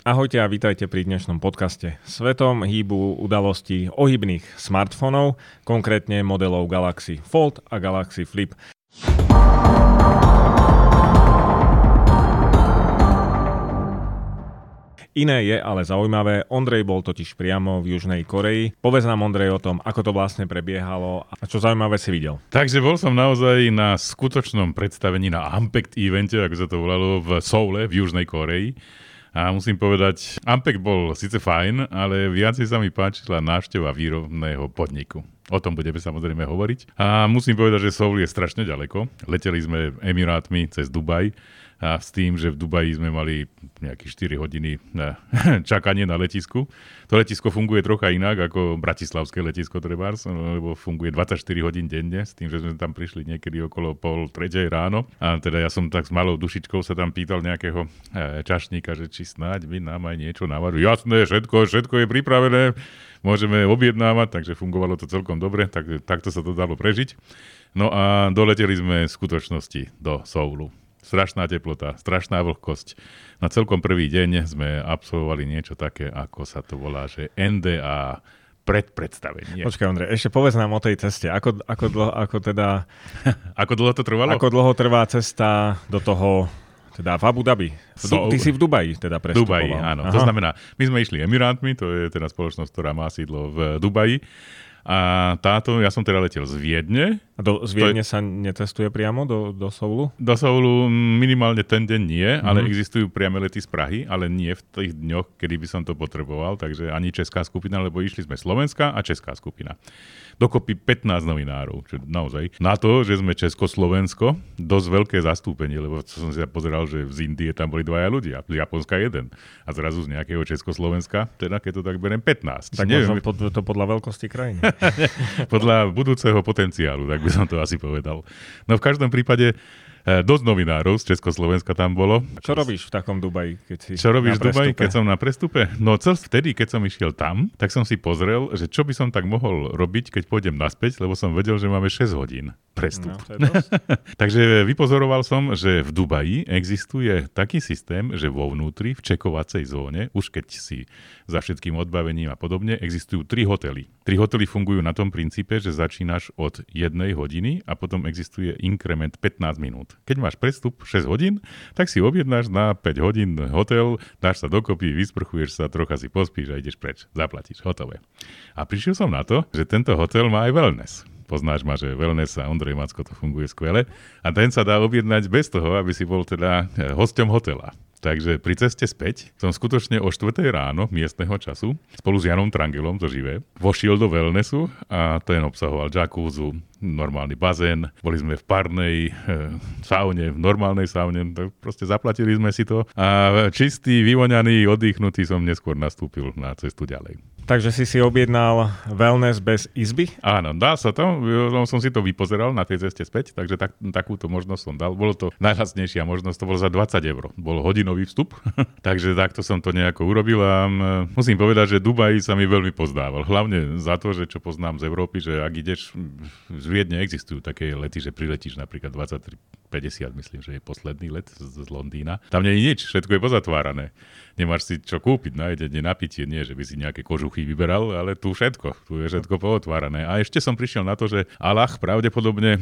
Ahojte a vítajte pri dnešnom podcaste. Svetom hýbu udalosti ohybných smartfónov, konkrétne modelov Galaxy Fold a Galaxy Flip. Iné je ale zaujímavé, Ondrej bol totiž priamo v Južnej Koreji. Povedz nám Ondrej o tom, ako to vlastne prebiehalo a čo zaujímavé si videl. Takže bol som naozaj na skutočnom predstavení na Ampect evente, ako sa to volalo, v Soule v Južnej Koreji. A musím povedať, Ampek bol síce fajn, ale viacej sa mi páčila návšteva výrobného podniku. O tom budeme samozrejme hovoriť. A musím povedať, že Soul je strašne ďaleko. Leteli sme Emirátmi cez Dubaj a s tým, že v Dubaji sme mali nejakých 4 hodiny čakanie na letisku. To letisko funguje trocha inak ako bratislavské letisko Trebars, lebo funguje 24 hodín denne, s tým, že sme tam prišli niekedy okolo pol tretej ráno. A teda ja som tak s malou dušičkou sa tam pýtal nejakého e, čašníka, že či snáď vy nám aj niečo navarujú. Jasné, všetko, všetko je pripravené, môžeme objednávať, takže fungovalo to celkom dobre, tak, takto sa to dalo prežiť. No a doleteli sme v skutočnosti do Soulu strašná teplota, strašná vlhkosť. Na celkom prvý deň sme absolvovali niečo také, ako sa to volá, že NDA predpredstavenie. Počkaj, Ondrej, ešte povedz nám o tej ceste. Ako, ako, dlho, ako teda... ako dlho to trvalo? Ako dlho trvá cesta do toho teda v Abu Dhabi. So, ty si v Dubaji teda prestupoval. Dubaji, áno. Aha. To znamená, my sme išli Emirátmi, to je teda spoločnosť, ktorá má sídlo v Dubaji. A táto, ja som teda letel z Viedne. A do, z Viedne je, sa netestuje priamo do, do Soulu? Do Soulu minimálne ten deň nie, mm-hmm. ale existujú priame lety z Prahy, ale nie v tých dňoch, kedy by som to potreboval, takže ani česká skupina, lebo išli sme Slovenská a česká skupina dokopy 15 novinárov. Čo naozaj. Na to, že sme Československo, dosť veľké zastúpenie, lebo som si pozeral, že z Indie tam boli dvaja ľudia, z Japonska jeden. A zrazu z nejakého Československa, teda keď to tak beriem, 15. Tak neviem, pod, to podľa veľkosti krajiny. podľa budúceho potenciálu, tak by som to asi povedal. No v každom prípade dosť novinárov z Československa tam bolo. Čo robíš v takom Dubaji? Keď si Čo robíš v Dubaji, keď som na prestupe? No cel vtedy, keď som išiel tam, tak som si pozrel, že čo by som tak mohol robiť, keď pôjdem naspäť, lebo som vedel, že máme 6 hodín prestup. No, Takže vypozoroval som, že v Dubaji existuje taký systém, že vo vnútri, v čekovacej zóne, už keď si za všetkým odbavením a podobne, existujú tri hotely. Tri hotely fungujú na tom princípe, že začínaš od jednej hodiny a potom existuje inkrement 15 minút. Keď máš prestup 6 hodín, tak si objednáš na 5 hodín hotel, dáš sa dokopy, vysprchuješ sa, trocha si pospíš a ideš preč. Zaplatíš, hotové. A prišiel som na to, že tento hotel má aj wellness poznáš ma, že wellness a Ondrej Macko to funguje skvele. A ten sa dá objednať bez toho, aby si bol teda eh, hosťom hotela. Takže pri ceste späť som skutočne o 4 ráno miestneho času spolu s Janom Trangelom, to živé, vošiel do wellnessu a ten obsahoval jacuzzu, normálny bazén, boli sme v parnej e, saune, v normálnej saune, tak proste zaplatili sme si to a čistý, vyvoňaný, oddychnutý som neskôr nastúpil na cestu ďalej. Takže si si objednal wellness bez izby? Áno, dá sa to. Som si to vypozeral na tej ceste späť, takže tak, takúto možnosť som dal. Bolo to najhlasnejšia možnosť, to bolo za 20 eur. Bol hodinový vstup, takže takto som to nejako urobil a musím povedať, že Dubaj sa mi veľmi pozdával. Hlavne za to, že čo poznám z Európy, že ak ideš, z Viedne existujú také lety, že priletíš napríklad 23.50, myslím, že je posledný let z, z Londýna. Tam nie je nič, všetko je pozatvárané nemáš si čo kúpiť na jedenie, napitie, nie, že by si nejaké kožuchy vyberal, ale tu všetko, tu je všetko pootvárané. A ešte som prišiel na to, že Allah pravdepodobne e,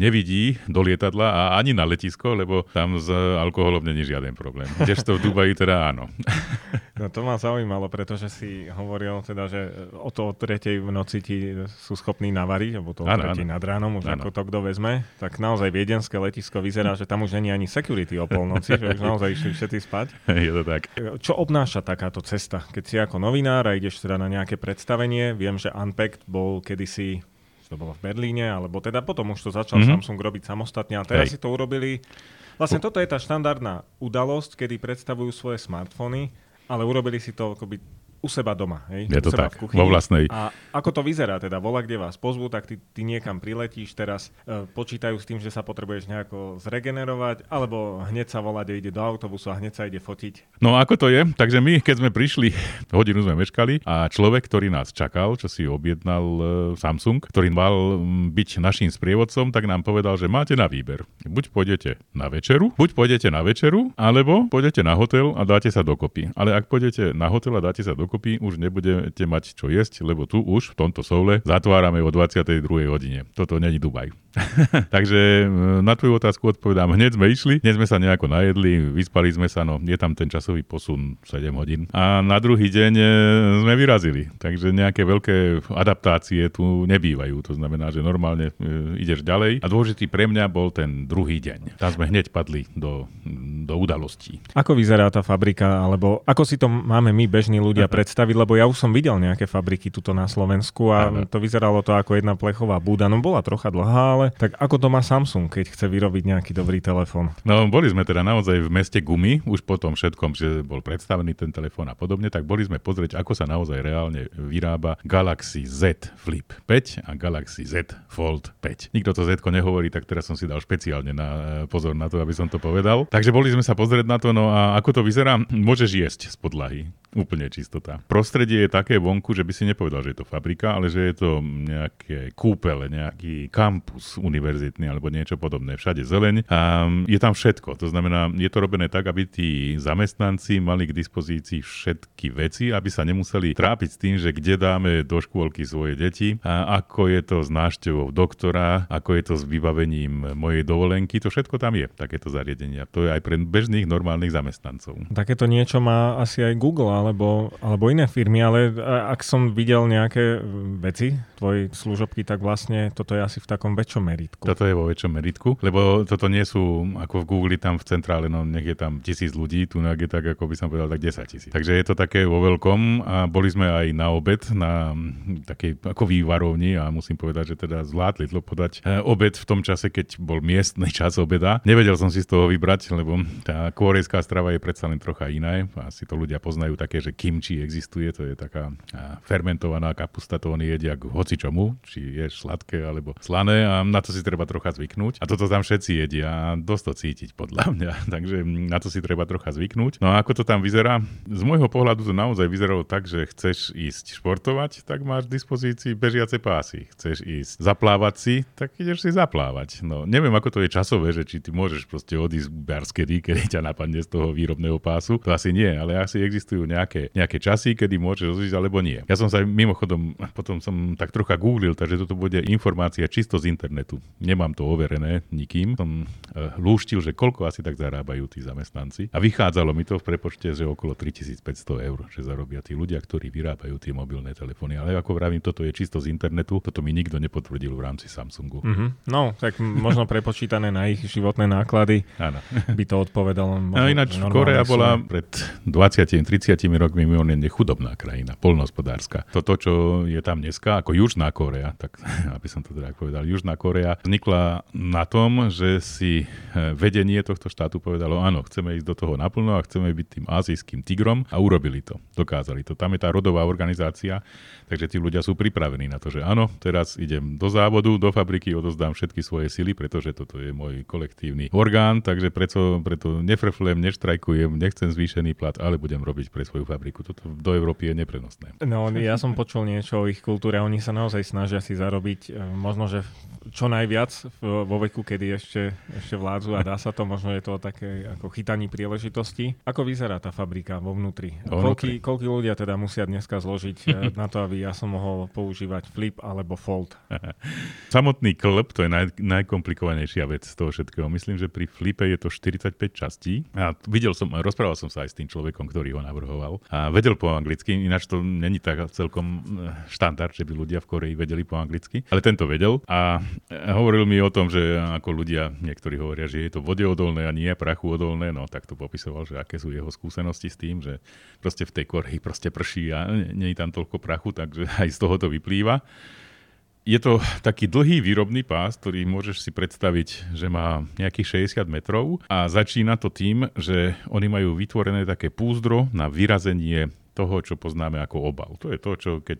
nevidí do lietadla a ani na letisko, lebo tam s alkoholom není žiaden problém. Kdežto v Dubaji teda áno. No to ma zaujímalo, pretože si hovoril teda, že o to o tretej v noci ti sú schopní navariť, alebo to o tretej nad ránom, už ano. ako to kto vezme, tak naozaj viedenské letisko vyzerá, že tam už není ani security o polnoci, že už naozaj išli všetci spať. Je to tak. Čo obnáša takáto cesta? Keď si ako novinár a ideš teda na nejaké predstavenie, viem, že Unpacked bol kedysi to bolo v Berlíne, alebo teda potom už to začal mm-hmm. Samsung robiť samostatne a teraz Hej. si to urobili. Vlastne toto je tá štandardná udalosť, kedy predstavujú svoje smartfóny, ale urobili si to akoby u seba doma. Hej? Je to tak, v kuchyni. vo vlastnej. A ako to vyzerá teda? Vola, kde vás pozvú, tak ty, ty niekam priletíš, teraz e, počítajú s tým, že sa potrebuješ nejako zregenerovať, alebo hneď sa volá, ide do autobusu a hneď sa ide fotiť. No ako to je? Takže my, keď sme prišli, hodinu sme meškali a človek, ktorý nás čakal, čo si objednal e, Samsung, ktorý mal byť našim sprievodcom, tak nám povedal, že máte na výber. Buď pôjdete na večeru, buď pôjdete na večeru, alebo pôjdete na hotel a dáte sa dokopy. Ale ak pôjdete na hotel a dáte sa dokopy, už nebudete mať čo jesť, lebo tu už v tomto soule zatvárame o 22. hodine. Toto není Dubaj. Takže na tvoju otázku odpovedám, hneď sme išli, hneď sme sa nejako najedli, vyspali sme sa, no je tam ten časový posun 7 hodín. A na druhý deň e, sme vyrazili, takže nejaké veľké adaptácie tu nebývajú. To znamená, že normálne e, ideš ďalej. A dôležitý pre mňa bol ten druhý deň. Tam sme hneď padli do, do udalostí. Ako vyzerá tá fabrika, alebo ako si to máme my bežní ľudia predstaviť, lebo ja už som videl nejaké fabriky tuto na Slovensku a to vyzeralo to ako jedna plechová búda. No bola trocha dlhá, ale tak ako to má Samsung, keď chce vyrobiť nejaký dobrý telefón? No, boli sme teda naozaj v meste gumy, už po tom všetkom, že bol predstavený ten telefón a podobne, tak boli sme pozrieť, ako sa naozaj reálne vyrába Galaxy Z Flip 5 a Galaxy Z Fold 5. Nikto to Z nehovorí, tak teraz som si dal špeciálne na pozor na to, aby som to povedal. Takže boli sme sa pozrieť na to, no a ako to vyzerá, môžeš jesť z podlahy. Úplne čistota. Prostredie je také vonku, že by si nepovedal, že je to fabrika, ale že je to nejaké kúpele, nejaký kampus univerzitný alebo niečo podobné. Všade zeleň a je tam všetko. To znamená, je to robené tak, aby tí zamestnanci mali k dispozícii všetky veci, aby sa nemuseli trápiť s tým, že kde dáme do škôlky svoje deti a ako je to s náštevou doktora, ako je to s vybavením mojej dovolenky. To všetko tam je, takéto zariadenia. To je aj pre bežných normálnych zamestnancov. Takéto niečo má asi aj Google, ale alebo, alebo iné firmy, ale ak som videl nejaké veci, tvoje služobky, tak vlastne toto je asi v takom väčšom meritku. Toto je vo väčšom meritku, lebo toto nie sú ako v Google tam v centrále, no nech je tam tisíc ľudí, tu je tak, ako by som povedal, tak 10 tisíc. Takže je to také vo veľkom a boli sme aj na obed na takej ako vývarovni a musím povedať, že teda zvládli to podať e, obed v tom čase, keď bol miestny čas obeda. Nevedel som si z toho vybrať, lebo tá korejská strava je predsa len trocha iná. Asi to ľudia poznajú také že kimči existuje, to je taká fermentovaná kapusta, to oni jedia k hoci čomu, či je sladké alebo slané a na to si treba trocha zvyknúť. A toto tam všetci jedia a dosť to cítiť podľa mňa, takže na to si treba trocha zvyknúť. No a ako to tam vyzerá? Z môjho pohľadu to naozaj vyzeralo tak, že chceš ísť športovať, tak máš v dispozícii bežiace pásy. Chceš ísť zaplávať si, tak ideš si zaplávať. No neviem, ako to je časové, že či ty môžeš proste odísť barskedy, keď ťa napadne z toho výrobného pásu. To asi nie, ale asi existujú nejaké nejaké, časy, kedy môže rozísť alebo nie. Ja som sa mimochodom, potom som tak trocha googlil, takže toto bude informácia čisto z internetu. Nemám to overené nikým. Som uh, lúštil, že koľko asi tak zarábajú tí zamestnanci. A vychádzalo mi to v prepočte, že okolo 3500 eur, že zarobia tí ľudia, ktorí vyrábajú tie mobilné telefóny. Ale ako vravím, toto je čisto z internetu, toto mi nikto nepotvrdil v rámci Samsungu. Mm-hmm. No, tak možno prepočítané na ich životné náklady Áno. by to odpovedalo. No ináč Korea bola pred 20-30 rokmi mimoriadne chudobná krajina, polnohospodárska. Toto, čo je tam dneska, ako Južná Korea, tak aby som to teda povedal, Južná Korea vznikla na tom, že si eh, vedenie tohto štátu povedalo, áno, chceme ísť do toho naplno a chceme byť tým azijským tigrom a urobili to. Dokázali to. Tam je tá rodová organizácia, takže tí ľudia sú pripravení na to, že áno, teraz idem do závodu, do fabriky, odozdám všetky svoje sily, pretože toto je môj kolektívny orgán, takže preto, preto nefreflem, neštrajkujem, nechcem zvýšený plat, ale budem robiť pre svoju fabriku. Toto do Európy je neprenosné. No, ja som počul niečo o ich kultúre. Oni sa naozaj snažia si zarobiť e, možno, že čo najviac vo veku, kedy ešte, ešte vládzu a dá sa to. Možno je to také ako chytaní príležitosti. Ako vyzerá tá fabrika vo vnútri? Koľky, koľky ľudia teda musia dneska zložiť e, na to, aby ja som mohol používať flip alebo fold? Samotný klep, to je naj, najkomplikovanejšia vec z toho všetkého. Myslím, že pri flipe je to 45 častí. A videl som, rozprával som sa aj s tým človekom, ktorý ho navrhoval a vedel po anglicky, ináč to není tak celkom e, štandard, že by ľudia v Koreji vedeli po anglicky, ale tento vedel a hovoril mi o tom, že ako ľudia, niektorí hovoria, že je to vodeodolné a nie prachu odolné, no tak to popisoval, že aké sú jeho skúsenosti s tým, že proste v tej Koreji proste prší a nie je tam toľko prachu, takže aj z toho to vyplýva. Je to taký dlhý výrobný pás, ktorý môžeš si predstaviť, že má nejakých 60 metrov a začína to tým, že oni majú vytvorené také púzdro na vyrazenie toho, čo poznáme ako obav. To je to, čo keď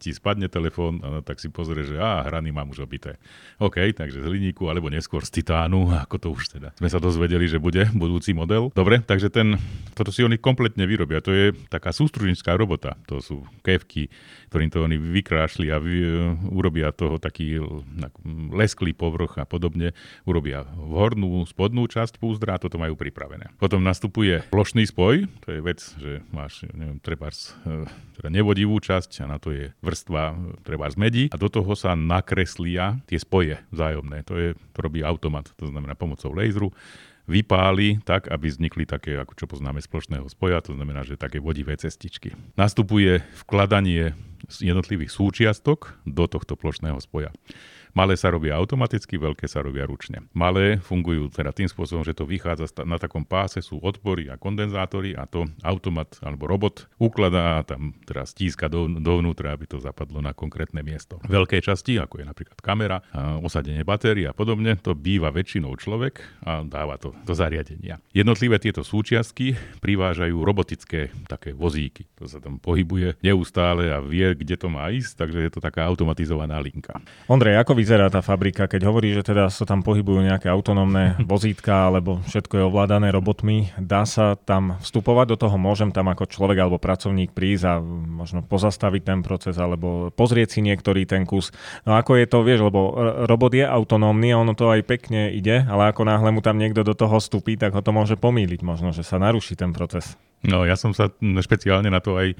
ti spadne telefón, tak si pozrie, že á, hrany mám už obité. OK, takže z hliníku alebo neskôr z titánu, ako to už teda. Sme sa dozvedeli, že bude budúci model. Dobre, takže ten, toto si oni kompletne vyrobia. To je taká sústružnická robota. To sú kevky, ktorým to oni vykrášli a vy, urobia toho taký lesklý povrch a podobne. Urobia hornú, spodnú časť púzdra a toto majú pripravené. Potom nastupuje plošný spoj, to je vec, že máš, neviem, trebárs, e, teda nevodivú časť a na to je vrstva trebárs medí a do toho sa nakreslia tie spoje vzájomné. To, je, to robí automat, to znamená pomocou laseru vypáli tak, aby vznikli také, ako čo poznáme spoločného spoja, to znamená, že také vodivé cestičky. Nastupuje vkladanie jednotlivých súčiastok do tohto plošného spoja. Malé sa robia automaticky, veľké sa robia ručne. Malé fungujú teda tým spôsobom, že to vychádza na takom páse, sú odpory a kondenzátory a to automat alebo robot ukladá a tam teda stíska do, dovnútra, aby to zapadlo na konkrétne miesto. Veľké časti, ako je napríklad kamera, a osadenie batérií a podobne, to býva väčšinou človek a dáva to do zariadenia. Jednotlivé tieto súčiastky privážajú robotické také vozíky. To sa tam pohybuje neustále a vie, kde to má ísť, takže je to taká automatizovaná linka. Ondrej, ako vy vyzerá tá fabrika, keď hovorí, že teda sa tam pohybujú nejaké autonómne vozítka alebo všetko je ovládané robotmi, dá sa tam vstupovať do toho, môžem tam ako človek alebo pracovník prísť a možno pozastaviť ten proces alebo pozrieť si niektorý ten kus. No ako je to, vieš, lebo robot je autonómny a ono to aj pekne ide, ale ako náhle mu tam niekto do toho vstupí, tak ho to môže pomýliť možno, že sa naruší ten proces. No ja som sa špeciálne na to aj,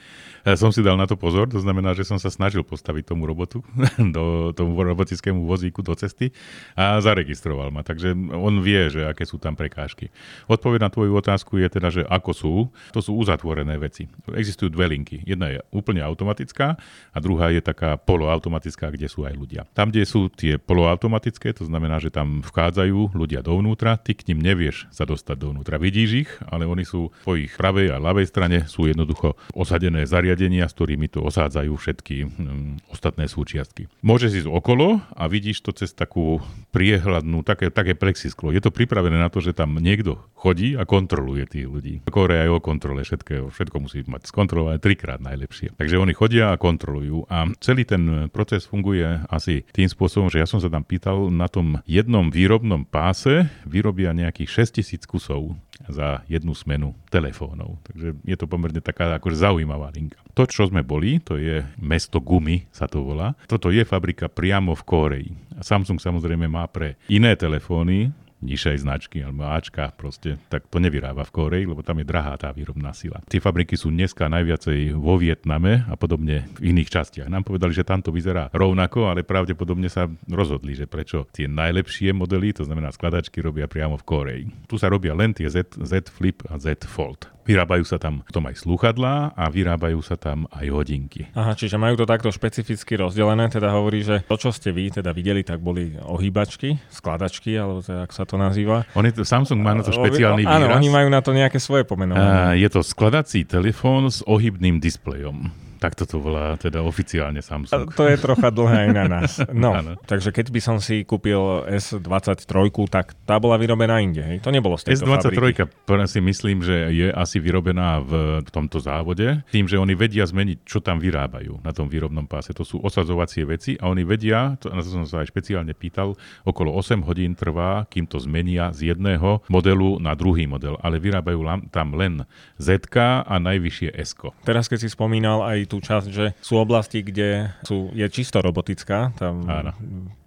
som si dal na to pozor, to znamená, že som sa snažil postaviť tomu robotu, do, tomu robotickému vozíku do cesty a zaregistroval ma, takže on vie, že aké sú tam prekážky. Odpoveď na tvoju otázku je teda, že ako sú, to sú uzatvorené veci. Existujú dve linky. Jedna je úplne automatická a druhá je taká poloautomatická, kde sú aj ľudia. Tam, kde sú tie poloautomatické, to znamená, že tam vchádzajú ľudia dovnútra, ty k nim nevieš sa dostať dovnútra. Vidíš ich, ale oni sú v tvojich pravej a ľavej strane sú jednoducho osadené zariadenia, s ktorými to osádzajú všetky um, ostatné súčiastky. Môžeš ísť okolo a vidíš to cez takú priehľadnú, také, také plexisklo. Je to pripravené na to, že tam niekto chodí a kontroluje tých ľudí. Korea je o kontrole všetkého, všetko musí mať skontrolované trikrát najlepšie. Takže oni chodia a kontrolujú a celý ten proces funguje asi tým spôsobom, že ja som sa tam pýtal, na tom jednom výrobnom páse vyrobia nejakých 6000 kusov za jednu smenu telefónov. Takže je to pomerne taká akože zaujímavá linka. To, čo sme boli, to je mesto Gumy, sa to volá. Toto je fabrika priamo v Kóreji. Samsung samozrejme má pre iné telefóny nižšej značky alebo Ačka proste, tak to nevyrába v Koreji, lebo tam je drahá tá výrobná sila. Tie fabriky sú dneska najviacej vo Vietname a podobne v iných častiach. Nám povedali, že tam to vyzerá rovnako, ale pravdepodobne sa rozhodli, že prečo tie najlepšie modely, to znamená skladačky, robia priamo v Koreji. Tu sa robia len tie Z, Z Flip a Z Fold. Vyrábajú sa tam v tom aj slúchadlá a vyrábajú sa tam aj hodinky. Aha, čiže majú to takto špecificky rozdelené, teda hovorí, že to, čo ste vy teda videli, tak boli ohýbačky, skladačky, alebo teda, ak sa to nazýva. Oni, Samsung má na to špeciálny výraz. Áno, oni majú na to nejaké svoje pomenovanie. Je to skladací telefón s ohybným displejom. Tak to volá teda oficiálne Samsung. To je trocha dlhé aj na nás. No, takže keď by som si kúpil S23, tak tá bola vyrobená inde, hej? To nebolo z tejto S23 fabriky. si myslím, že je asi vyrobená v tomto závode, tým, že oni vedia zmeniť, čo tam vyrábajú na tom výrobnom páse. To sú osadzovacie veci a oni vedia, to, na to som sa aj špeciálne pýtal, okolo 8 hodín trvá, kým to zmenia z jedného modelu na druhý model, ale vyrábajú tam len Z a najvyššie S. Teraz keď si spomínal aj tú časť, že sú oblasti, kde sú, je čisto robotická, tam.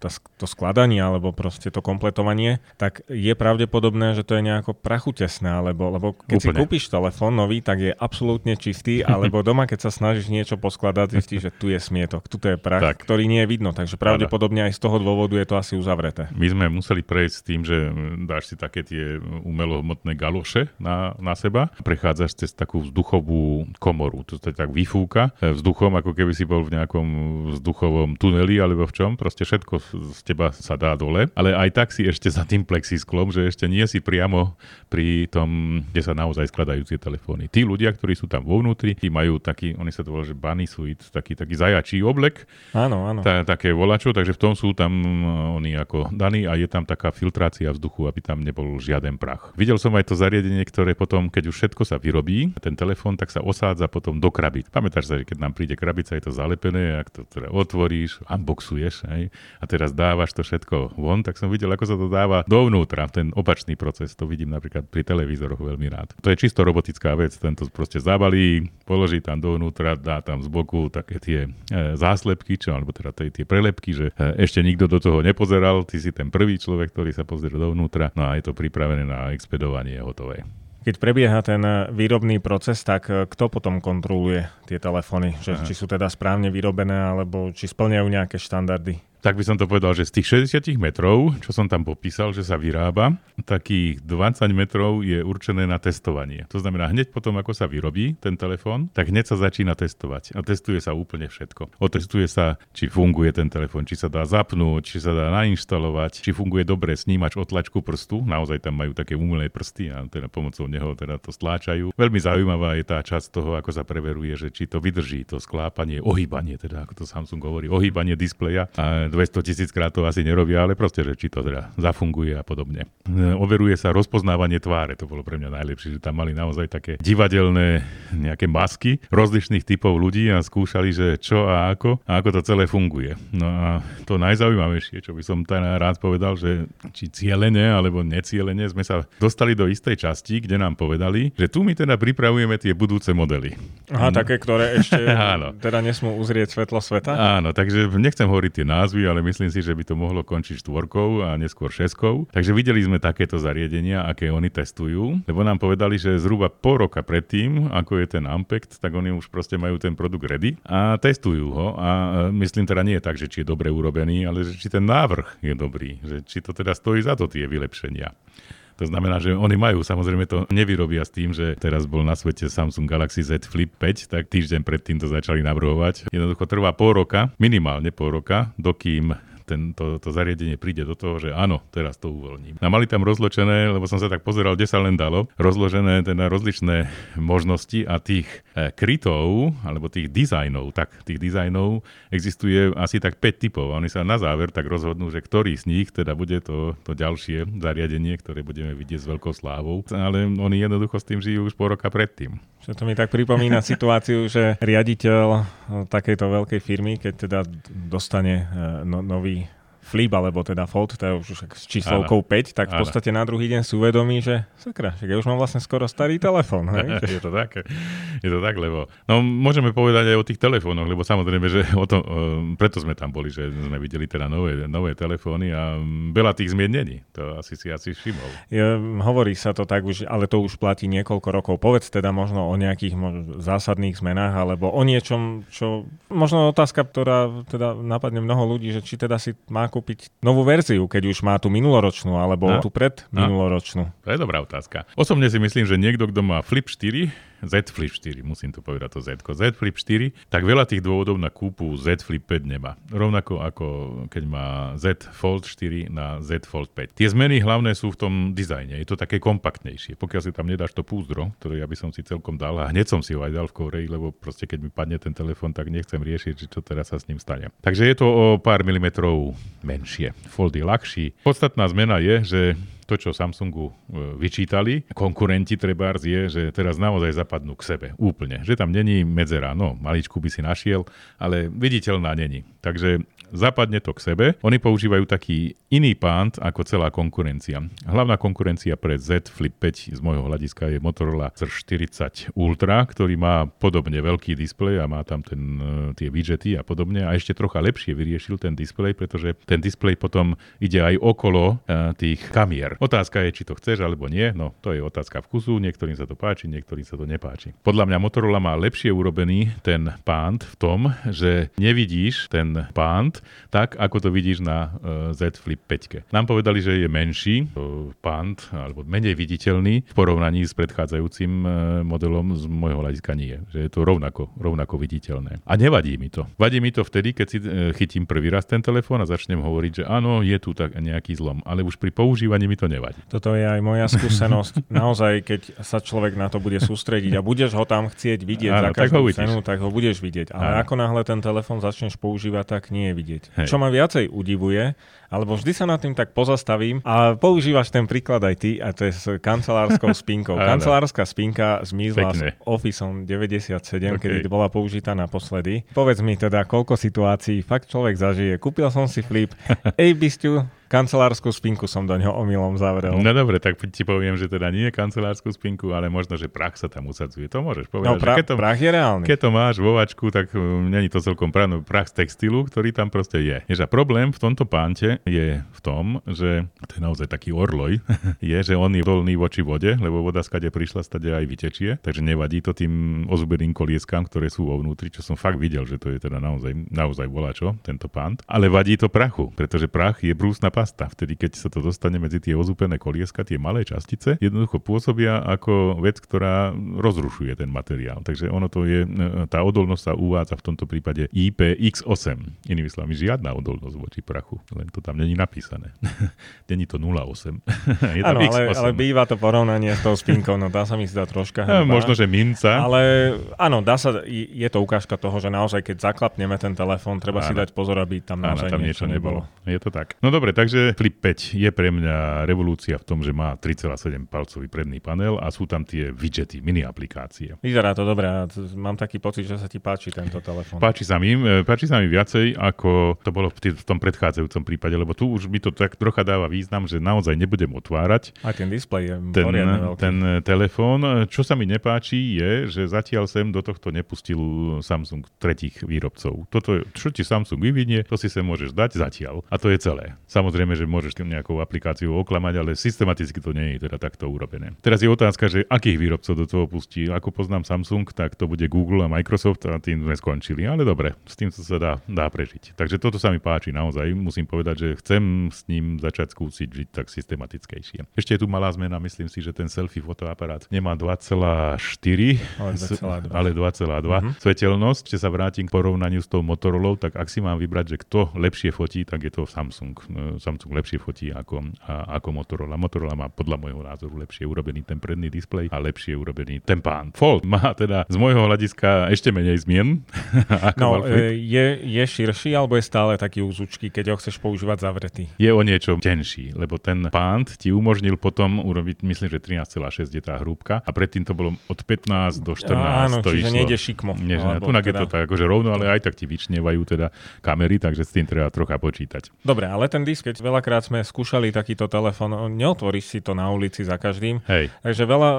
Tá, to skladanie alebo proste to kompletovanie, tak je pravdepodobné, že to je nejako prachutesné, alebo, lebo keď Úplne. si kúpiš telefón nový, tak je absolútne čistý, alebo doma, keď sa snažíš niečo poskladať, zistíš, že tu je smietok, tu je prach, tak. ktorý nie je vidno, takže pravdepodobne aj z toho dôvodu je to asi uzavreté. My sme museli prejsť s tým, že dáš si také tie umelohmotné galoše na, na seba, prechádzaš cez takú vzduchovú komoru, to sa tak vyfúka e, vzduchom, ako keby si bol v nejakom vzduchovom tuneli alebo v čom, proste všetko z teba sa dá dole, ale aj tak si ešte za tým plexisklom, že ešte nie si priamo pri tom, kde sa naozaj skladajú tie telefóny. Tí ľudia, ktorí sú tam vo vnútri, tí majú taký, oni sa to volá, že bunny suite, taký, taký zajačí oblek, áno, áno. Tá, také volačo, takže v tom sú tam oni ako daní a je tam taká filtrácia vzduchu, aby tam nebol žiaden prach. Videl som aj to zariadenie, ktoré potom, keď už všetko sa vyrobí, ten telefón, tak sa osádza potom do krabic. Pamätáš sa, keď nám príde krabica, je to zalepené, ak to teda otvoríš, unboxuješ aj, a teraz dávaš to všetko von, tak som videl, ako sa to dáva dovnútra, ten opačný proces. To vidím napríklad pri televízoroch veľmi rád. To je čisto robotická vec, tento proste zabalí, položí tam dovnútra, dá tam z boku také tie e, záslepky, čo, alebo teda tie, tie prelepky, že e, ešte nikto do toho nepozeral, ty si ten prvý človek, ktorý sa pozrie dovnútra, no a je to pripravené na expedovanie hotové. Keď prebieha ten výrobný proces, tak e, kto potom kontroluje tie telefóny? Že, či sú teda správne vyrobené, alebo či splňajú nejaké štandardy? Tak by som to povedal, že z tých 60 metrov, čo som tam popísal, že sa vyrába, takých 20 metrov je určené na testovanie. To znamená, hneď potom, ako sa vyrobí ten telefón, tak hneď sa začína testovať. A testuje sa úplne všetko. Otestuje sa, či funguje ten telefón, či sa dá zapnúť, či sa dá nainštalovať, či funguje dobre snímač otlačku prstu. Naozaj tam majú také umelé prsty a teda pomocou neho teda to stláčajú. Veľmi zaujímavá je tá časť toho, ako sa preveruje, že či to vydrží, to sklápanie, ohýbanie, teda ako to Samsung hovorí, ohýbanie displeja. A 200 tisíc krát to asi nerobia, ale proste, že či to teda zafunguje a podobne. E, overuje sa rozpoznávanie tváre, to bolo pre mňa najlepšie, že tam mali naozaj také divadelné nejaké masky rozličných typov ľudí a skúšali, že čo a ako a ako to celé funguje. No a to najzaujímavejšie, čo by som teda rád povedal, že či cieľene alebo necielene sme sa dostali do istej časti, kde nám povedali, že tu my teda pripravujeme tie budúce modely. Aha, no. také, ktoré ešte teda nesmú uzrieť svetlo sveta? Áno, takže nechcem hovoriť tie názvy, názvy, ale myslím si, že by to mohlo končiť štvorkou a neskôr šeskou. Takže videli sme takéto zariadenia, aké oni testujú, lebo nám povedali, že zhruba pol roka predtým, ako je ten Ampect, tak oni už proste majú ten produkt ready a testujú ho a myslím teda nie je tak, že či je dobre urobený, ale že či ten návrh je dobrý, že či to teda stojí za to tie vylepšenia. To znamená, že oni majú, samozrejme to nevyrobia s tým, že teraz bol na svete Samsung Galaxy Z Flip 5, tak týždeň predtým to začali navrhovať. Jednoducho trvá pol roka, minimálne pol roka, dokým ten, to, to zariadenie príde do toho, že áno, teraz to uvoľním. A mali tam rozločené, lebo som sa tak pozeral, kde sa len dalo, rozložené teda rozličné možnosti a tých e, krytov, alebo tých dizajnov, tak tých dizajnov existuje asi tak 5 typov. A oni sa na záver tak rozhodnú, že ktorý z nich teda bude to, to ďalšie zariadenie, ktoré budeme vidieť s veľkou slávou. Ale oni jednoducho s tým žijú už po roka predtým. Čo to mi tak pripomína situáciu, že riaditeľ e, takejto veľkej firmy, keď teda dostane e, no, nový Flip alebo teda Fold, to je už s číslovkou 5, tak v podstate na druhý deň si uvedomí, že sakra, že ja už mám vlastne skoro starý telefón. je to tak, je to tak, lebo no môžeme povedať aj o tých telefónoch, lebo samozrejme, že o to, preto sme tam boli, že sme videli teda nové, nové telefóny a veľa tých zmien není. To asi si asi všimol. Je, hovorí sa to tak už, ale to už platí niekoľko rokov. Povedz teda možno o nejakých zásadných zmenách alebo o niečom, čo možno otázka, ktorá teda napadne mnoho ľudí, že či teda si má kúpiť novú verziu, keď už má tú minuloročnú alebo no. tú pred minuloročnú? To je dobrá otázka. Osobne si myslím, že niekto, kto má Flip 4, Z Flip 4, musím to povedať to Z, Z Flip 4, tak veľa tých dôvodov na kúpu Z Flip 5 nemá. Rovnako ako keď má Z Fold 4 na Z Fold 5. Tie zmeny hlavné sú v tom dizajne. Je to také kompaktnejšie. Pokiaľ si tam nedáš to púzdro, ktoré ja by som si celkom dal a hneď som si ho aj dal v Koreji, lebo proste keď mi padne ten telefón, tak nechcem riešiť, čo teraz sa s ním stane. Takže je to o pár milimetrov menšie. Fold je ľahší. Podstatná zmena je, že to, čo Samsungu e, vyčítali, konkurenti trebárs je, že teraz naozaj zapadnú k sebe úplne. Že tam není medzera, no maličku by si našiel, ale viditeľná není. Takže zapadne to k sebe. Oni používajú taký iný pant ako celá konkurencia. Hlavná konkurencia pre Z Flip 5 z môjho hľadiska je Motorola Z40 Ultra, ktorý má podobne veľký displej a má tam ten, e, tie widgety a podobne a ešte trocha lepšie vyriešil ten displej, pretože ten displej potom ide aj okolo uh, tých kamier. Otázka je, či to chceš alebo nie, no to je otázka vkusu, niektorým sa to páči, niektorým sa to nepáči. Podľa mňa Motorola má lepšie urobený ten pant v tom, že nevidíš ten tak ako to vidíš na uh, Z Flip 5. Nám povedali, že je menší, uh, pant, alebo menej viditeľný v porovnaní s predchádzajúcim uh, modelom z môjho hľadiska nie. Že je to rovnako, rovnako viditeľné. A nevadí mi to. Vadí mi to vtedy, keď si chytím prvý raz ten telefón a začnem hovoriť, že áno, je tu tak nejaký zlom, ale už pri používaní mi to nevadí. Toto je aj moja skúsenosť. Naozaj, keď sa človek na to bude sústrediť a budeš ho tam chcieť vidieť áno, za každú tak cenu, tak ho budeš vidieť. Ale áno. ako náhle ten telefón začneš používať, tak nie je vidieť. Hej. Čo ma viacej udivuje, alebo vždy sa nad tým tak pozastavím a používaš ten príklad aj ty, a to je s kancelárskou spinkou. Kancelárska spinka zmizla Pekne. s Officeom 97, okay. kedy bola použitá naposledy. Povedz mi teda, koľko situácií fakt človek zažije. Kúpil som si flip, ej bysťu, kancelárskú spinku som do ňoho omylom zavrel. No dobre, tak ti poviem, že teda nie kancelárskú spinku, ale možno, že prach sa tam usadzuje. To môžeš povedať. No, pra- keď to, prach je reálny. Keď to máš vo vačku, tak um, není to celkom prach, prach z textilu, ktorý tam proste je. Ježa, problém v tomto pánte je v tom, že to je naozaj taký orloj, je, že on je dolný voči vode, lebo voda skade prišla, stade aj vytečie, takže nevadí to tým ozubeným kolieskám, ktoré sú vo vnútri, čo som fakt videl, že to je teda naozaj, naozaj volačo, tento pánt. Ale vadí to prachu, pretože prach je brúsna pasta. Vtedy, keď sa to dostane medzi tie ozúpené kolieska, tie malé častice, jednoducho pôsobia ako vec, ktorá rozrušuje ten materiál. Takže ono to je, e, tá odolnosť sa uvádza v tomto prípade IPX8. Inými slovami, žiadna odolnosť voči prachu, len to tam není napísané. není to 08. je tam ale, ale býva to porovnanie s tou spinkou, no dá sa mi zdá troška hrba. Možno, že minca. Ale áno, dá sa, je to ukážka toho, že naozaj, keď zaklapneme ten telefón, treba áno. si dať pozor, aby tam naozaj áno, tam niečo, niečo nebolo. nebolo. Je to tak. No dobre, takže Flip 5 je pre mňa revolúcia v tom, že má 3,7 palcový predný panel a sú tam tie widgety, mini aplikácie. Vyzerá to dobré mám taký pocit, že sa ti páči tento telefón. Páči sa mi, e, páči sa mi viacej, ako to bolo v tom predchádzajúcom prípade, lebo tu už mi to tak trocha dáva význam, že naozaj nebudem otvárať. Aj ten displej je ten, ten telefón. Čo sa mi nepáči je, že zatiaľ sem do tohto nepustil Samsung tretích výrobcov. Toto, čo ti Samsung vyvinie, to si sem môžeš dať zatiaľ. A to je celé. Samozrejme, že môžeš nejakou aplikáciou oklamať, ale systematicky to nie je teda takto urobené. Teraz je otázka, že akých výrobcov do toho pustí. Ako poznám Samsung, tak to bude Google a Microsoft a tým sme skončili. Ale dobre, s tým sa dá, dá prežiť. Takže toto sa mi páči naozaj. Musím povedať, že chcem s ním začať skúsiť žiť tak systematickejšie. Ešte je tu malá zmena, myslím si, že ten selfie fotoaparát nemá 2,4, ale 2,2 mm-hmm. svetelnosť. Keď sa vrátim k porovnaniu s tou Motorola, tak ak si mám vybrať, že kto lepšie fotí, tak je to Samsung. Samsung lepšie fotí ako, a, ako Motorola. Motorola má podľa môjho názoru lepšie urobený ten predný displej a lepšie urobený ten pán. Fold má teda z môjho hľadiska ešte menej zmien. ako no, e, je, je širší alebo je stále taký úzučky, keď ho chceš používať zavretý? Je o niečo tenší, lebo ten pán ti umožnil potom urobiť, myslím, že 13,6 je tá hrúbka a predtým to bolo od 15 do 14. Áno, to čiže išlo. nejde šikmo. Nie, tu teda... je to tak akože rovno, ale aj tak ti vyčnevajú teda kamery, takže s tým treba trocha počítať. Dobre, ale ten disk, keď veľakrát sme skúšali takýto telefón, neotvoríš si to na ulici za každým. Hej. Takže veľa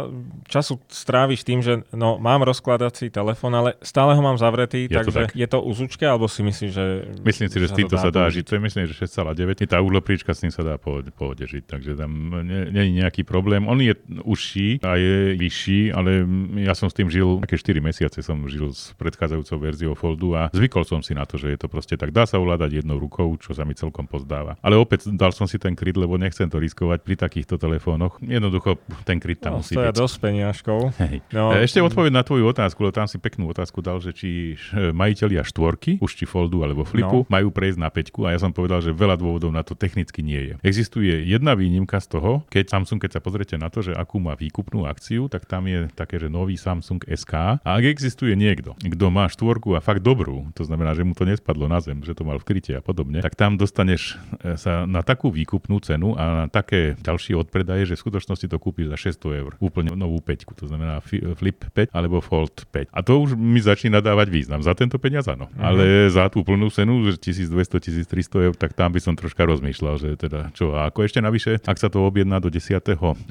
času stráviš tým, že no, mám rozkladací telefón, ale stále ho mám zavretý, je takže tak? je to uzučke, alebo si myslíš, že... Myslím si, že s týmto sa dá žiť. To je myslím, že 6,9. Tá uhlopríčka s tým sa dá pohode žiť, takže tam nie, nie je nejaký problém. On je užší a je vyšší, ale ja som s tým žil, také 4 mesiace som žil s predchádzajúcou verziou Foldu a zvykol som si na to, že je to proste tak. Dá sa ovládať jednou rukou, čo sa mi celkom pozdáva. Ale opäť dal som si ten kryt, lebo nechcem to riskovať pri takýchto telefónoch. Jednoducho ten kryt tam no, musí byť. dosť peniažkou. Hej. No, Ešte odpoveď na tvoju otázku, lebo tam si peknú otázku dal, že či majiteľia štvorky, už či foldu alebo flipu, no. majú prejsť na peťku a ja som povedal, že veľa dôvodov na to technicky nie je. Existuje jedna výnimka z toho, keď Samsung, keď sa pozriete na to, že akú má výkupnú akciu, tak tam je také, že nový Samsung SK. A ak existuje niekto, kto má štvorku a fakt dobrú, to znamená, že mu to nespadlo na zem, že to mal v kryte a podobne, tak tam dostaneš e, sa na takú výkupnú cenu a na také ďalšie odpredaje, že v skutočnosti to kúpiš za 600 eur. Úplne novú peťku, to znamená Flip 5 alebo Fold 5. A to už mi začína dávať význam. Za tento peniaz áno. Mm-hmm. Ale za tú plnú cenu, že 1200, 1300 eur, tak tam by som troška rozmýšľal, že teda čo. A ako ešte navyše, ak sa to objedná do 10.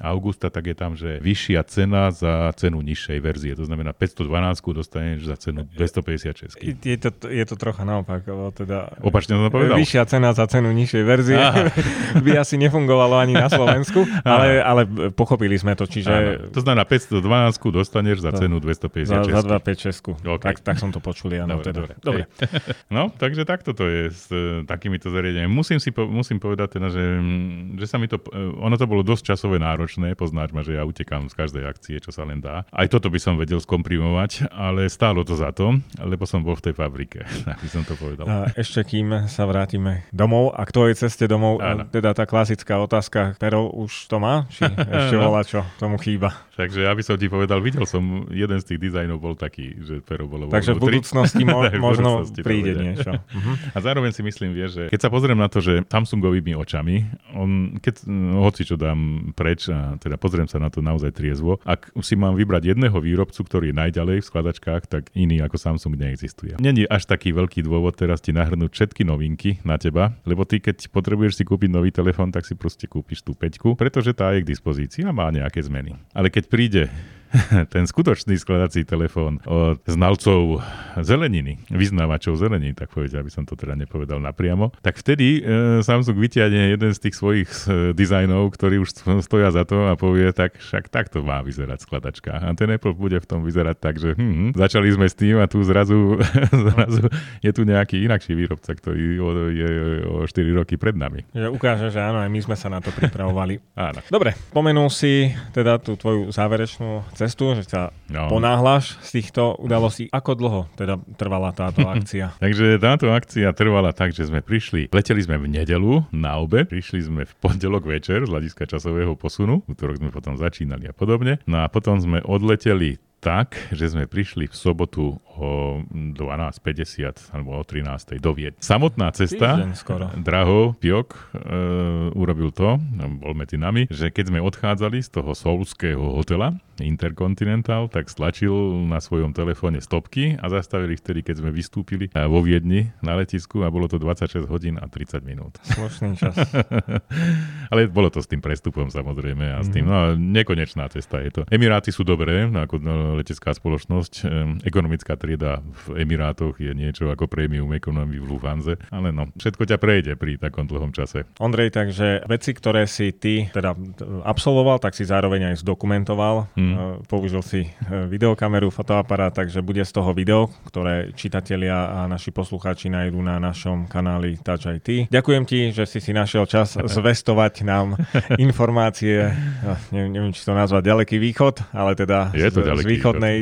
augusta, tak je tam, že vyššia cena za cenu nižšej verzie. To znamená 512 dostaneš za cenu 256. Je to, je to trocha naopak. Teda Opačne som to povedal. Vyššia cena za cenu nižšej verzie konverzie by asi nefungovalo ani na Slovensku, ale, ale pochopili sme to, čiže... Áno. To znamená 512 dostaneš za cenu 256. Za, za 256. Okay. Tak, tak som to počuli, áno. Dobre, teda. dobre. dobre. No, takže takto to je s uh, takýmito zariadeniami. Musím si po, musím povedať teda, že, že sa mi to... Uh, ono to bolo dosť časové náročné, poznáš ma, že ja utekám z každej akcie, čo sa len dá. Aj toto by som vedel skomprimovať, ale stálo to za to, lebo som bol v tej fabrike, aby som to povedal. A ešte kým sa vrátime domov a k tvojej ceste domov, Áno. teda tá klasická otázka, pero už to má? Či ešte volá čo tomu chýba? Takže ja by som ti povedal, videl som, jeden z tých dizajnov bol taký, že pero bolo Takže v budúcnosti mo- možno v budúcnosti príde niečo. Uh-huh. A zároveň si myslím, vieš, že keď sa pozriem na to, že Samsungovými očami, on, keď no, hoci čo dám preč, a teda pozriem sa na to naozaj triezvo, ak si mám vybrať jedného výrobcu, ktorý je najďalej v skladačkách, tak iný ako Samsung neexistuje. Není až taký veľký dôvod teraz ti nahrnúť všetky novinky na teba, lebo ty keď potrebuješ si kúpiť nový telefón, tak si proste kúpiš tú peťku, pretože tá je k dispozícii a má nejaké zmeny. Ale keď príde ten skutočný skladací telefón od znalcov zeleniny, vyznávačov zeleniny, tak povedať, aby som to teda nepovedal napriamo, tak vtedy e, Samsung vyťahne jeden z tých svojich e, dizajnov, ktorý už stoja za to a povie, tak však takto má vyzerať skladačka. A ten Apple bude v tom vyzerať tak, že hm, hm, začali sme s tým a tu zrazu, zrazu je tu nejaký inakší výrobca, ktorý je o 4 roky pred nami. Že ukáže, že áno, aj my sme sa na to pripravovali. áno. Dobre, spomenul si teda tú tvoju záverečnú cestu, že sa no. ponáhľaš z týchto udalostí. Ako dlho teda trvala táto akcia? Takže táto akcia trvala tak, že sme prišli, leteli sme v nedelu na obe, prišli sme v pondelok večer z hľadiska časového posunu, útorok sme potom začínali a podobne. No a potom sme odleteli tak, že sme prišli v sobotu o 12.50 alebo o 13.00 do Vied. Samotná cesta, Draho Piok e, urobil to, bol medzi nami, že keď sme odchádzali z toho solského hotela Intercontinental, tak stlačil na svojom telefóne stopky a zastavili vtedy, keď sme vystúpili e, vo Viedni na letisku a bolo to 26 hodín a 30 minút. Slušný čas. Ale bolo to s tým prestupom samozrejme a s tým, mhm. no nekonečná cesta je to. Emiráty sú dobré, ako no, letecká spoločnosť. Ekonomická trieda v Emirátoch je niečo ako premium economy v Lufthansa, ale no, všetko ťa prejde pri takom dlhom čase. Ondrej, takže veci, ktoré si ty teda absolvoval, tak si zároveň aj zdokumentoval. Hmm. Použil si e, videokameru, fotoaparát, takže bude z toho video, ktoré čitatelia a naši poslucháči nájdú na našom kanáli Touch IT. Ďakujem ti, že si si našiel čas zvestovať nám informácie, no, neviem, či to nazvať ďaleký východ, ale teda je to z, ďaleký východnej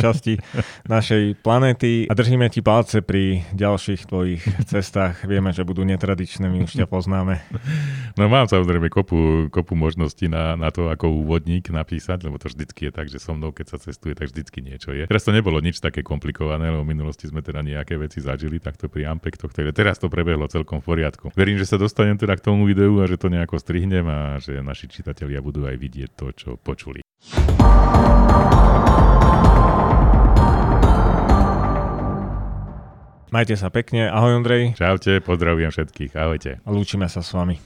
časti našej planety a držíme ti palce pri ďalších tvojich cestách. Vieme, že budú netradičné, my už ťa poznáme. No mám samozrejme kopu, kopu možností na, na to, ako úvodník napísať, lebo to vždycky je tak, že so mnou, keď sa cestuje, tak vždycky niečo je. Teraz to nebolo nič také komplikované, lebo v minulosti sme teda nejaké veci zažili takto pri Ampektoch, ktoré teraz to prebehlo celkom v poriadku. Verím, že sa dostanem teda k tomu videu a že to nejako strihnem a že naši čitatelia budú aj vidieť to, čo počuli. Majte sa pekne. Ahoj Ondrej. Čaute, pozdravujem všetkých. Ahojte. Lúčime sa s vami.